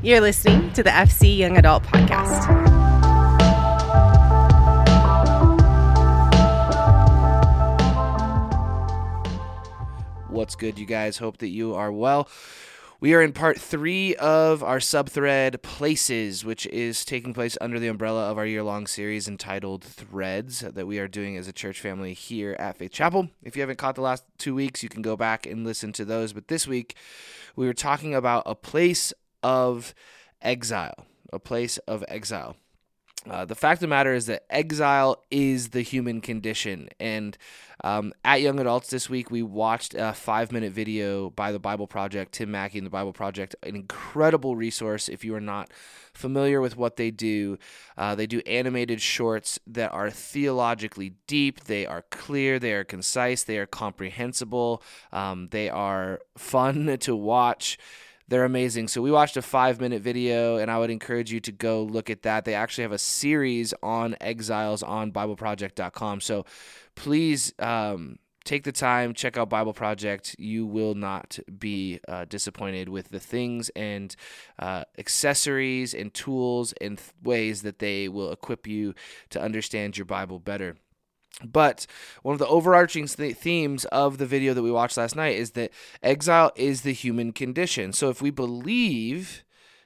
You're listening to the FC Young Adult Podcast. What's good, you guys? Hope that you are well. We are in part three of our subthread Places, which is taking place under the umbrella of our year long series entitled Threads that we are doing as a church family here at Faith Chapel. If you haven't caught the last two weeks, you can go back and listen to those. But this week, we were talking about a place of exile, a place of exile. Uh, the fact of the matter is that exile is the human condition. And um, at Young Adults this week, we watched a five minute video by the Bible Project, Tim Mackie and the Bible Project, an incredible resource if you are not familiar with what they do. Uh, they do animated shorts that are theologically deep, they are clear, they are concise, they are comprehensible, um, they are fun to watch. They're amazing. So we watched a five minute video, and I would encourage you to go look at that. They actually have a series on exiles on BibleProject.com. So please um, take the time, check out Bible Project. You will not be uh, disappointed with the things and uh, accessories and tools and th- ways that they will equip you to understand your Bible better. But one of the overarching th- themes of the video that we watched last night is that exile is the human condition. So if we believe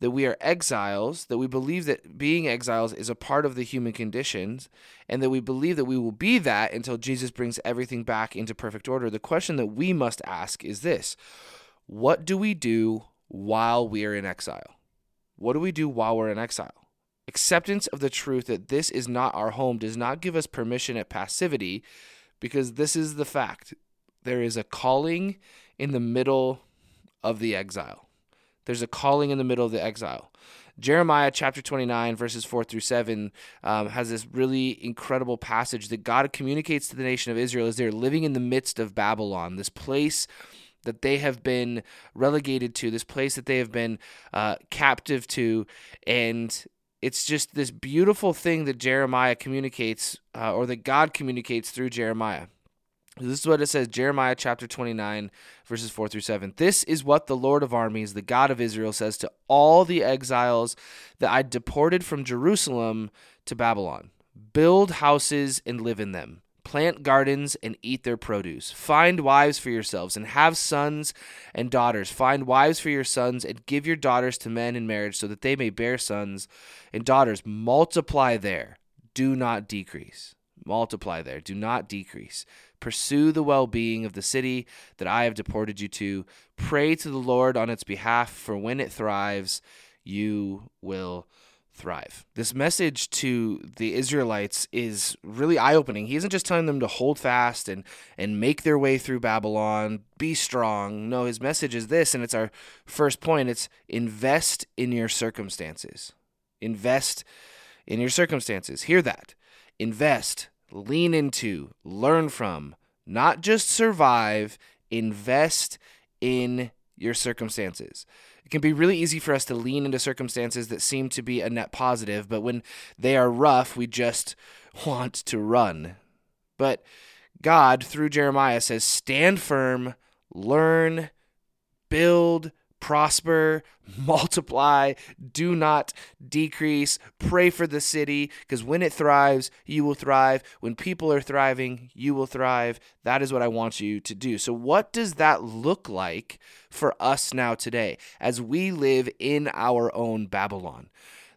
that we are exiles, that we believe that being exiles is a part of the human conditions, and that we believe that we will be that until Jesus brings everything back into perfect order, the question that we must ask is this What do we do while we are in exile? What do we do while we're in exile? Acceptance of the truth that this is not our home does not give us permission at passivity because this is the fact. There is a calling in the middle of the exile. There's a calling in the middle of the exile. Jeremiah chapter 29, verses 4 through 7, um, has this really incredible passage that God communicates to the nation of Israel as they're living in the midst of Babylon, this place that they have been relegated to, this place that they have been uh, captive to. And it's just this beautiful thing that Jeremiah communicates, uh, or that God communicates through Jeremiah. This is what it says Jeremiah chapter 29, verses 4 through 7. This is what the Lord of armies, the God of Israel, says to all the exiles that I deported from Jerusalem to Babylon Build houses and live in them plant gardens and eat their produce. Find wives for yourselves and have sons and daughters. Find wives for your sons and give your daughters to men in marriage so that they may bear sons and daughters. Multiply there, do not decrease. Multiply there, do not decrease. Pursue the well being of the city that I have deported you to. Pray to the Lord on its behalf, for when it thrives, you will thrive. This message to the Israelites is really eye-opening. He isn't just telling them to hold fast and and make their way through Babylon, be strong. No, his message is this and it's our first point. It's invest in your circumstances. Invest in your circumstances. Hear that. Invest, lean into, learn from, not just survive, invest in your circumstances it can be really easy for us to lean into circumstances that seem to be a net positive, but when they are rough, we just want to run. But God, through Jeremiah, says, Stand firm, learn, build, prosper, multiply, do not decrease. Pray for the city because when it thrives, you will thrive. When people are thriving, you will thrive. That is what I want you to do. So, what does that look like for us now today as we live in our own Babylon?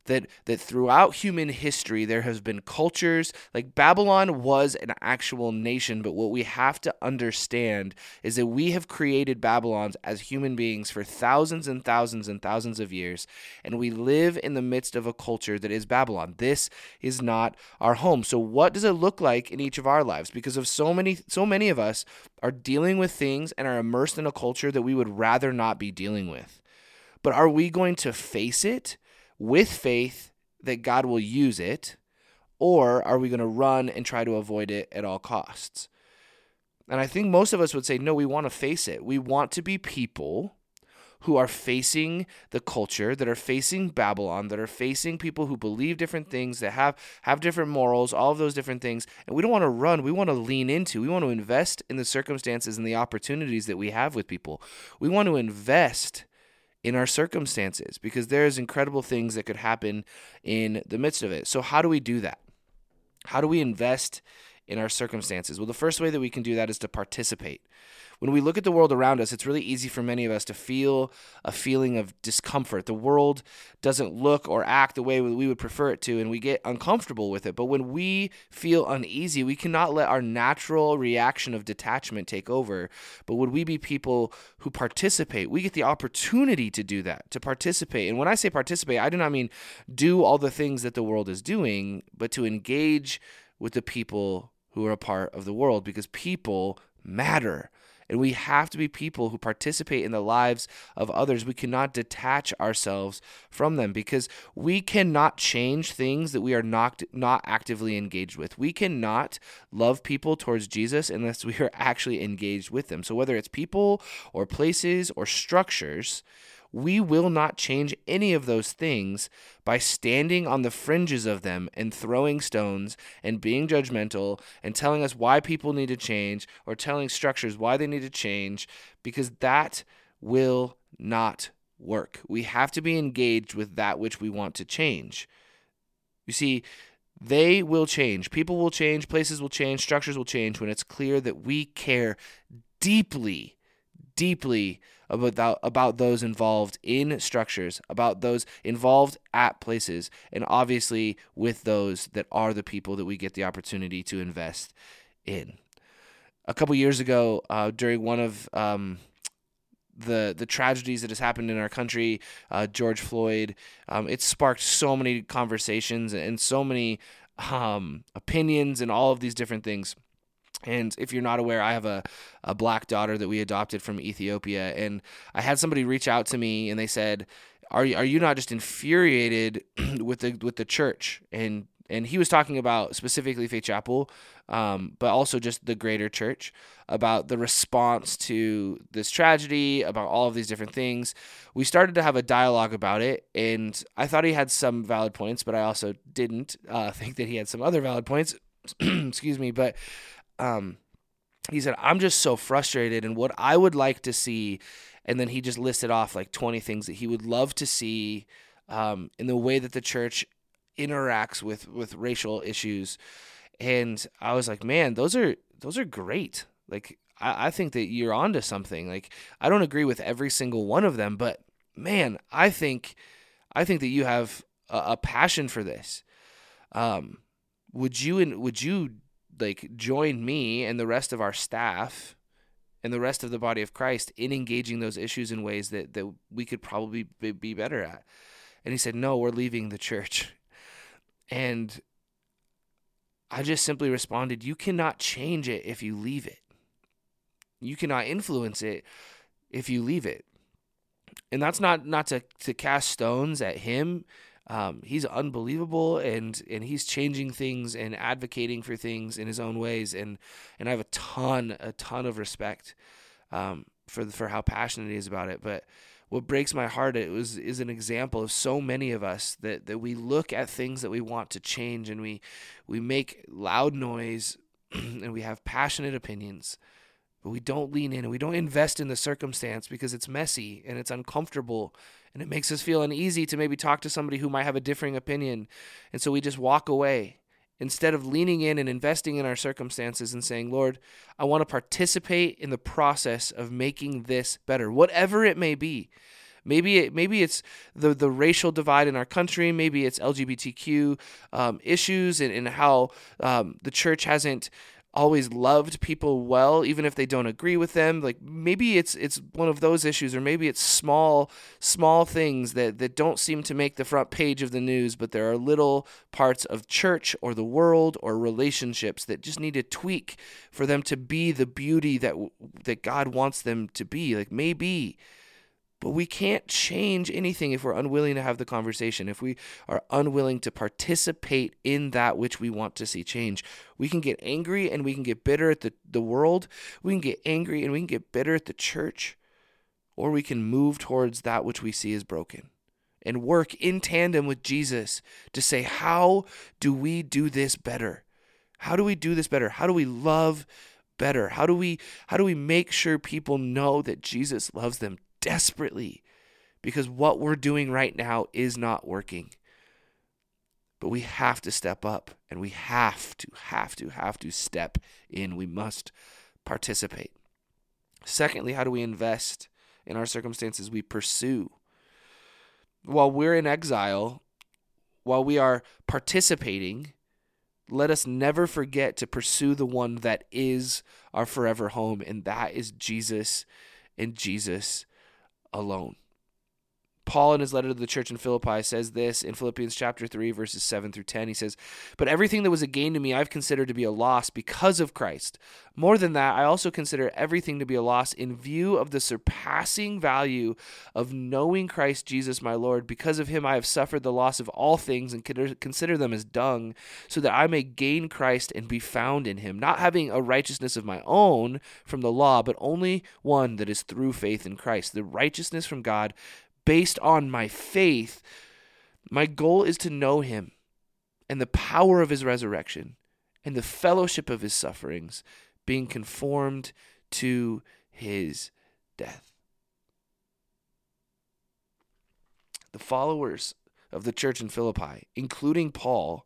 That that throughout human history there has been cultures like Babylon was an actual nation but what we have to understand is that we have created Babylons as human beings for thousands and thousands and thousands of years and we live in the midst of a culture that is Babylon. This is not our home. So what does it look like in each of our lives? Because of so many so many of us are dealing with things and are immersed in a culture that we would rather not be dealing with. But are we going to face it with faith that God will use it, or are we going to run and try to avoid it at all costs? And I think most of us would say, no, we want to face it. We want to be people who are facing the culture, that are facing Babylon, that are facing people who believe different things, that have have different morals, all of those different things. And we don't want to run, we want to lean into. We want to invest in the circumstances and the opportunities that we have with people. We want to invest in our circumstances because there's incredible things that could happen in the midst of it. So, how do we do that? How do we invest in our circumstances? Well, the first way that we can do that is to participate when we look at the world around us, it's really easy for many of us to feel a feeling of discomfort. The world doesn't look or act the way we would prefer it to, and we get uncomfortable with it. But when we feel uneasy, we cannot let our natural reaction of detachment take over. But would we be people who participate? We get the opportunity to do that, to participate. And when I say participate, I do not mean do all the things that the world is doing, but to engage with the people who are a part of the world because people matter. And we have to be people who participate in the lives of others. We cannot detach ourselves from them because we cannot change things that we are not, not actively engaged with. We cannot love people towards Jesus unless we are actually engaged with them. So, whether it's people or places or structures, we will not change any of those things by standing on the fringes of them and throwing stones and being judgmental and telling us why people need to change or telling structures why they need to change because that will not work. We have to be engaged with that which we want to change. You see, they will change. People will change, places will change, structures will change when it's clear that we care deeply, deeply about about those involved in structures, about those involved at places, and obviously with those that are the people that we get the opportunity to invest in. A couple years ago, uh, during one of um, the the tragedies that has happened in our country, uh, George Floyd, um, it sparked so many conversations and so many um, opinions and all of these different things. And if you're not aware, I have a, a black daughter that we adopted from Ethiopia. And I had somebody reach out to me and they said, Are you, are you not just infuriated with the with the church? And and he was talking about specifically Faith Chapel, um, but also just the greater church, about the response to this tragedy, about all of these different things. We started to have a dialogue about it, and I thought he had some valid points, but I also didn't uh, think that he had some other valid points. Excuse me, but um, he said, I'm just so frustrated, and what I would like to see, and then he just listed off like 20 things that he would love to see um, in the way that the church interacts with with racial issues. And I was like, man, those are those are great. Like I, I think that you're onto something. Like I don't agree with every single one of them, but man, I think I think that you have a, a passion for this. Um, would you would you like join me and the rest of our staff and the rest of the body of Christ in engaging those issues in ways that, that we could probably be, be better at. And he said, No, we're leaving the church. And I just simply responded, You cannot change it if you leave it. You cannot influence it if you leave it. And that's not not to, to cast stones at him um, he's unbelievable and and he's changing things and advocating for things in his own ways and and I have a ton a ton of respect um, for the, for how passionate he is about it. But what breaks my heart it was is an example of so many of us that that we look at things that we want to change and we we make loud noise and we have passionate opinions but we don't lean in and we don't invest in the circumstance because it's messy and it's uncomfortable and it makes us feel uneasy to maybe talk to somebody who might have a differing opinion. And so we just walk away instead of leaning in and investing in our circumstances and saying, Lord, I want to participate in the process of making this better, whatever it may be. Maybe it, maybe it's the, the racial divide in our country. Maybe it's LGBTQ um, issues and, and how um, the church hasn't always loved people well even if they don't agree with them. Like maybe it's it's one of those issues or maybe it's small small things that that don't seem to make the front page of the news but there are little parts of church or the world or relationships that just need to tweak for them to be the beauty that that God wants them to be. Like maybe but we can't change anything if we're unwilling to have the conversation, if we are unwilling to participate in that which we want to see change. We can get angry and we can get bitter at the, the world. We can get angry and we can get bitter at the church. Or we can move towards that which we see is broken and work in tandem with Jesus to say, How do we do this better? How do we do this better? How do we love better? How do we how do we make sure people know that Jesus loves them desperately because what we're doing right now is not working. But we have to step up and we have to, have to, have to step in. We must participate. Secondly, how do we invest in our circumstances? We pursue. While we're in exile, while we are participating, let us never forget to pursue the one that is our forever home, and that is Jesus and Jesus alone. Paul, in his letter to the church in Philippi, says this in Philippians chapter 3, verses 7 through 10. He says, But everything that was a gain to me, I've considered to be a loss because of Christ. More than that, I also consider everything to be a loss in view of the surpassing value of knowing Christ Jesus my Lord. Because of him, I have suffered the loss of all things and consider them as dung, so that I may gain Christ and be found in him, not having a righteousness of my own from the law, but only one that is through faith in Christ, the righteousness from God based on my faith. My goal is to know him and the power of his resurrection and the fellowship of his sufferings, being conformed to his death. The followers of the church in Philippi, including Paul,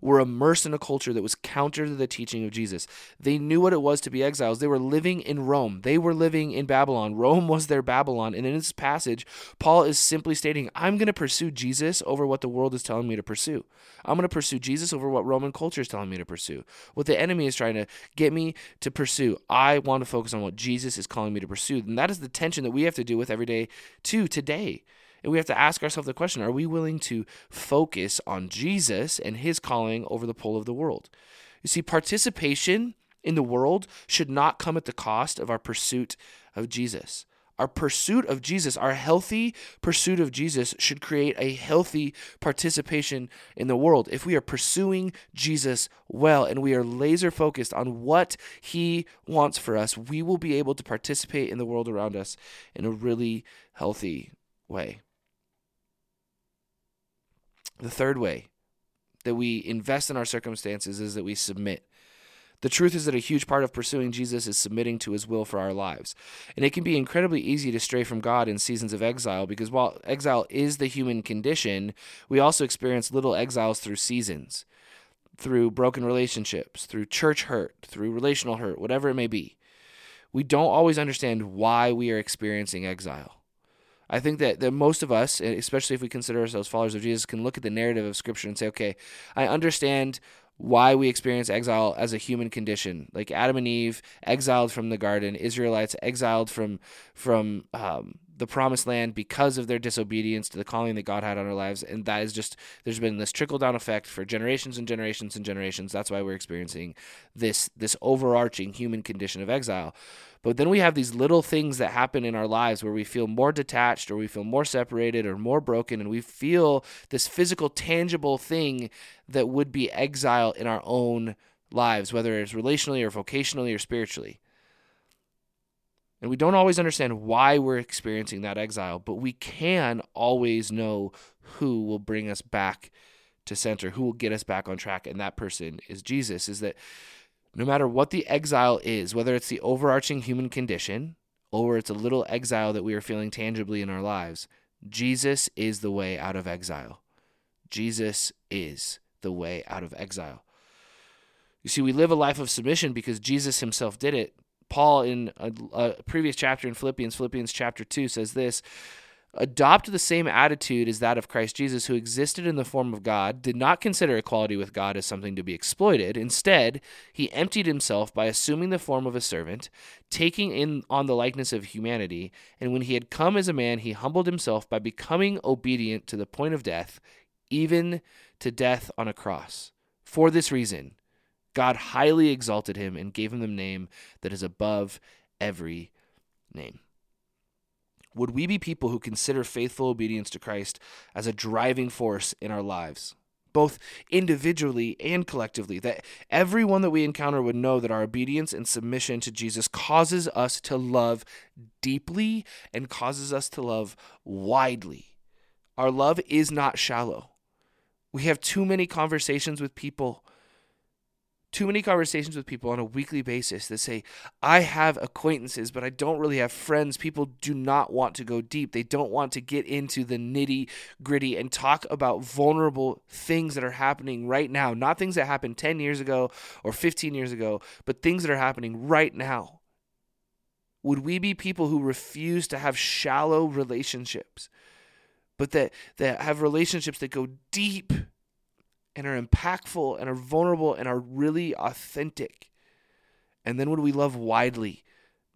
were immersed in a culture that was counter to the teaching of Jesus. They knew what it was to be exiles. They were living in Rome. They were living in Babylon. Rome was their Babylon. And in this passage, Paul is simply stating, I'm going to pursue Jesus over what the world is telling me to pursue. I'm going to pursue Jesus over what Roman culture is telling me to pursue. What the enemy is trying to get me to pursue. I want to focus on what Jesus is calling me to pursue. And that is the tension that we have to deal with every day, too, today. And we have to ask ourselves the question are we willing to focus on Jesus and his calling over the pull of the world? You see, participation in the world should not come at the cost of our pursuit of Jesus. Our pursuit of Jesus, our healthy pursuit of Jesus, should create a healthy participation in the world. If we are pursuing Jesus well and we are laser focused on what he wants for us, we will be able to participate in the world around us in a really healthy way. The third way that we invest in our circumstances is that we submit. The truth is that a huge part of pursuing Jesus is submitting to his will for our lives. And it can be incredibly easy to stray from God in seasons of exile because while exile is the human condition, we also experience little exiles through seasons, through broken relationships, through church hurt, through relational hurt, whatever it may be. We don't always understand why we are experiencing exile. I think that, that most of us, especially if we consider ourselves followers of Jesus, can look at the narrative of Scripture and say, okay, I understand why we experience exile as a human condition. Like adam and eve exiled from the garden israelites exiled from from um, the promised land because of their disobedience to the calling that god had on our lives. And that is just there's been this trickle down effect for generations and generations and generations. That's why we're experiencing this this overarching human condition of exile. But then we have these little things that happen in our lives where we feel more detached or we feel more separated or more broken, and we feel this physical, tangible thing that would be exile in our own lives, whether it's relationally or vocationally or spiritually. And we don't always understand why we're experiencing that exile, but we can always know who will bring us back to center, who will get us back on track. And that person is Jesus. Is that no matter what the exile is, whether it's the overarching human condition or it's a little exile that we are feeling tangibly in our lives, Jesus is the way out of exile. Jesus is the way out of exile. You see, we live a life of submission because Jesus himself did it. Paul, in a, a previous chapter in Philippians, Philippians chapter 2, says this adopt the same attitude as that of Christ Jesus, who existed in the form of God, did not consider equality with God as something to be exploited. Instead, he emptied himself by assuming the form of a servant, taking in on the likeness of humanity, and when he had come as a man, he humbled himself by becoming obedient to the point of death, even to death on a cross. For this reason, God highly exalted him and gave him the name that is above every name. Would we be people who consider faithful obedience to Christ as a driving force in our lives, both individually and collectively? That everyone that we encounter would know that our obedience and submission to Jesus causes us to love deeply and causes us to love widely. Our love is not shallow. We have too many conversations with people too many conversations with people on a weekly basis that say, I have acquaintances, but I don't really have friends. People do not want to go deep. They don't want to get into the nitty gritty and talk about vulnerable things that are happening right now. Not things that happened 10 years ago or 15 years ago, but things that are happening right now. Would we be people who refuse to have shallow relationships, but that, that have relationships that go deep? And are impactful and are vulnerable and are really authentic. And then would we love widely?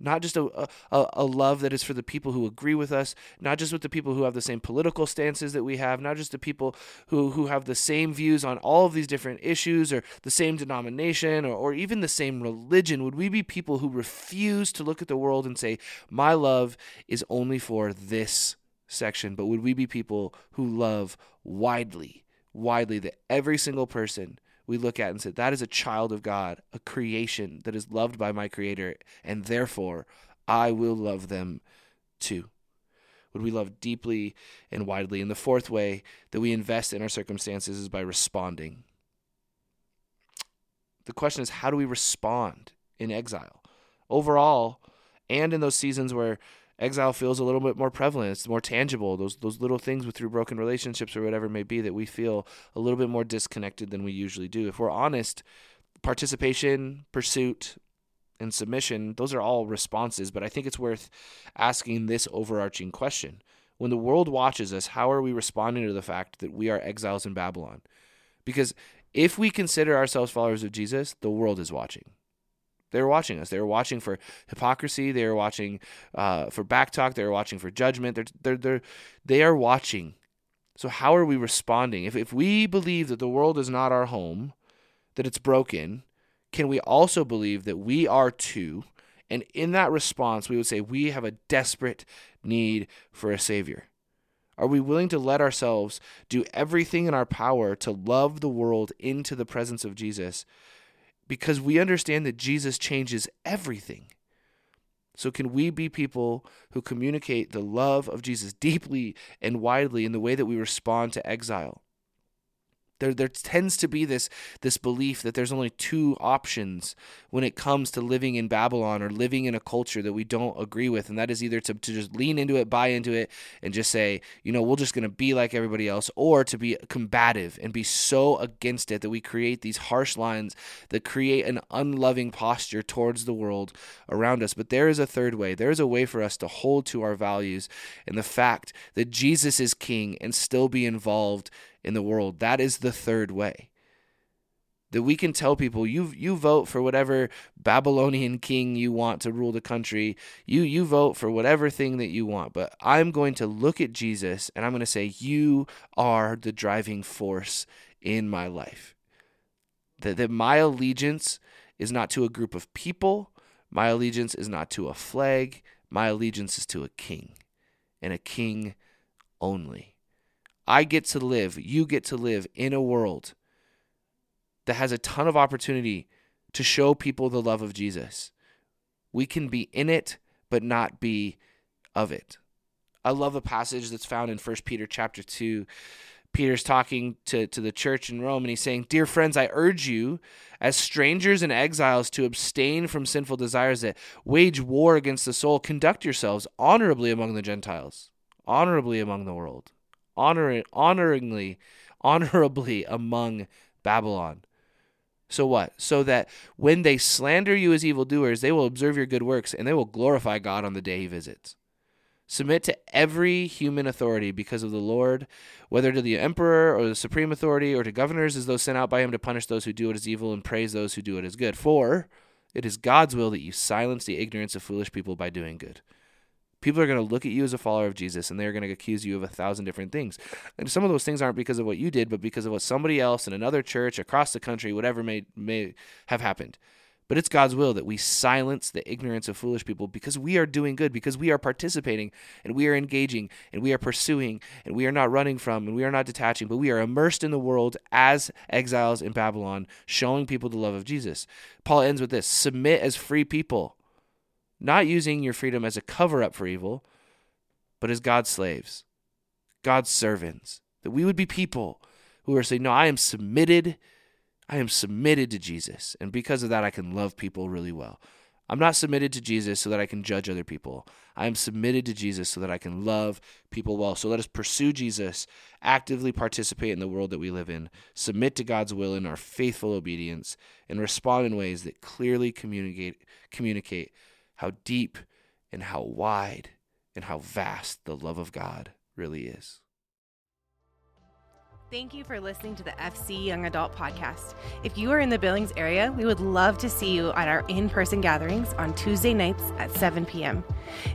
Not just a, a, a love that is for the people who agree with us, not just with the people who have the same political stances that we have, not just the people who, who have the same views on all of these different issues or the same denomination or, or even the same religion. Would we be people who refuse to look at the world and say, My love is only for this section? But would we be people who love widely? Widely that every single person we look at and say, that is a child of God, a creation that is loved by my Creator, and therefore I will love them too. Would we love deeply and widely? And the fourth way that we invest in our circumstances is by responding. The question is, how do we respond in exile? Overall, and in those seasons where exile feels a little bit more prevalent. It's more tangible. Those those little things with through broken relationships or whatever it may be that we feel a little bit more disconnected than we usually do. If we're honest, participation, pursuit, and submission, those are all responses, but I think it's worth asking this overarching question. When the world watches us, how are we responding to the fact that we are exiles in Babylon? Because if we consider ourselves followers of Jesus, the world is watching. They were watching us. They were watching for hypocrisy. They were watching uh, for backtalk. They were watching for judgment. They're, they're, they're, they are watching. So, how are we responding? If, if we believe that the world is not our home, that it's broken, can we also believe that we are too? And in that response, we would say we have a desperate need for a Savior. Are we willing to let ourselves do everything in our power to love the world into the presence of Jesus because we understand that Jesus changes everything. So, can we be people who communicate the love of Jesus deeply and widely in the way that we respond to exile? There there tends to be this this belief that there's only two options when it comes to living in Babylon or living in a culture that we don't agree with, and that is either to, to just lean into it, buy into it, and just say, you know, we're just gonna be like everybody else, or to be combative and be so against it that we create these harsh lines that create an unloving posture towards the world around us. But there is a third way. There is a way for us to hold to our values and the fact that Jesus is king and still be involved in the world. That is the third way. That we can tell people you you vote for whatever Babylonian king you want to rule the country. You you vote for whatever thing that you want. But I'm going to look at Jesus and I'm going to say you are the driving force in my life. That that my allegiance is not to a group of people. My allegiance is not to a flag. My allegiance is to a king and a king only. I get to live, you get to live in a world that has a ton of opportunity to show people the love of Jesus. We can be in it, but not be of it. I love a passage that's found in 1 Peter chapter 2. Peter's talking to, to the church in Rome and he's saying, Dear friends, I urge you, as strangers and exiles, to abstain from sinful desires that wage war against the soul. Conduct yourselves honorably among the Gentiles, honorably among the world honoring, honoringly, honorably among Babylon. So what? So that when they slander you as evildoers, they will observe your good works and they will glorify God on the day he visits. Submit to every human authority because of the Lord, whether to the emperor or the supreme authority or to governors as those sent out by him to punish those who do what is evil and praise those who do what is good. For it is God's will that you silence the ignorance of foolish people by doing good. People are going to look at you as a follower of Jesus and they're going to accuse you of a thousand different things. And some of those things aren't because of what you did, but because of what somebody else in another church across the country, whatever may may have happened. But it's God's will that we silence the ignorance of foolish people because we are doing good, because we are participating and we are engaging and we are pursuing and we are not running from and we are not detaching, but we are immersed in the world as exiles in Babylon, showing people the love of Jesus. Paul ends with this submit as free people not using your freedom as a cover up for evil, but as God's slaves, God's servants. That we would be people who are saying, No, I am submitted. I am submitted to Jesus. And because of that, I can love people really well. I'm not submitted to Jesus so that I can judge other people. I am submitted to Jesus so that I can love people well. So let us pursue Jesus, actively participate in the world that we live in, submit to God's will in our faithful obedience, and respond in ways that clearly communicate communicate how deep and how wide and how vast the love of God really is. Thank you for listening to the FC Young Adult Podcast. If you are in the Billings area, we would love to see you at our in person gatherings on Tuesday nights at 7 p.m.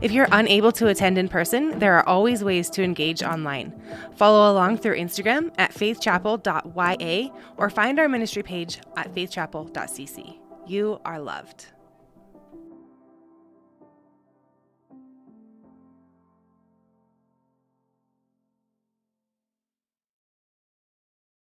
If you're unable to attend in person, there are always ways to engage online. Follow along through Instagram at faithchapel.ya or find our ministry page at faithchapel.cc. You are loved.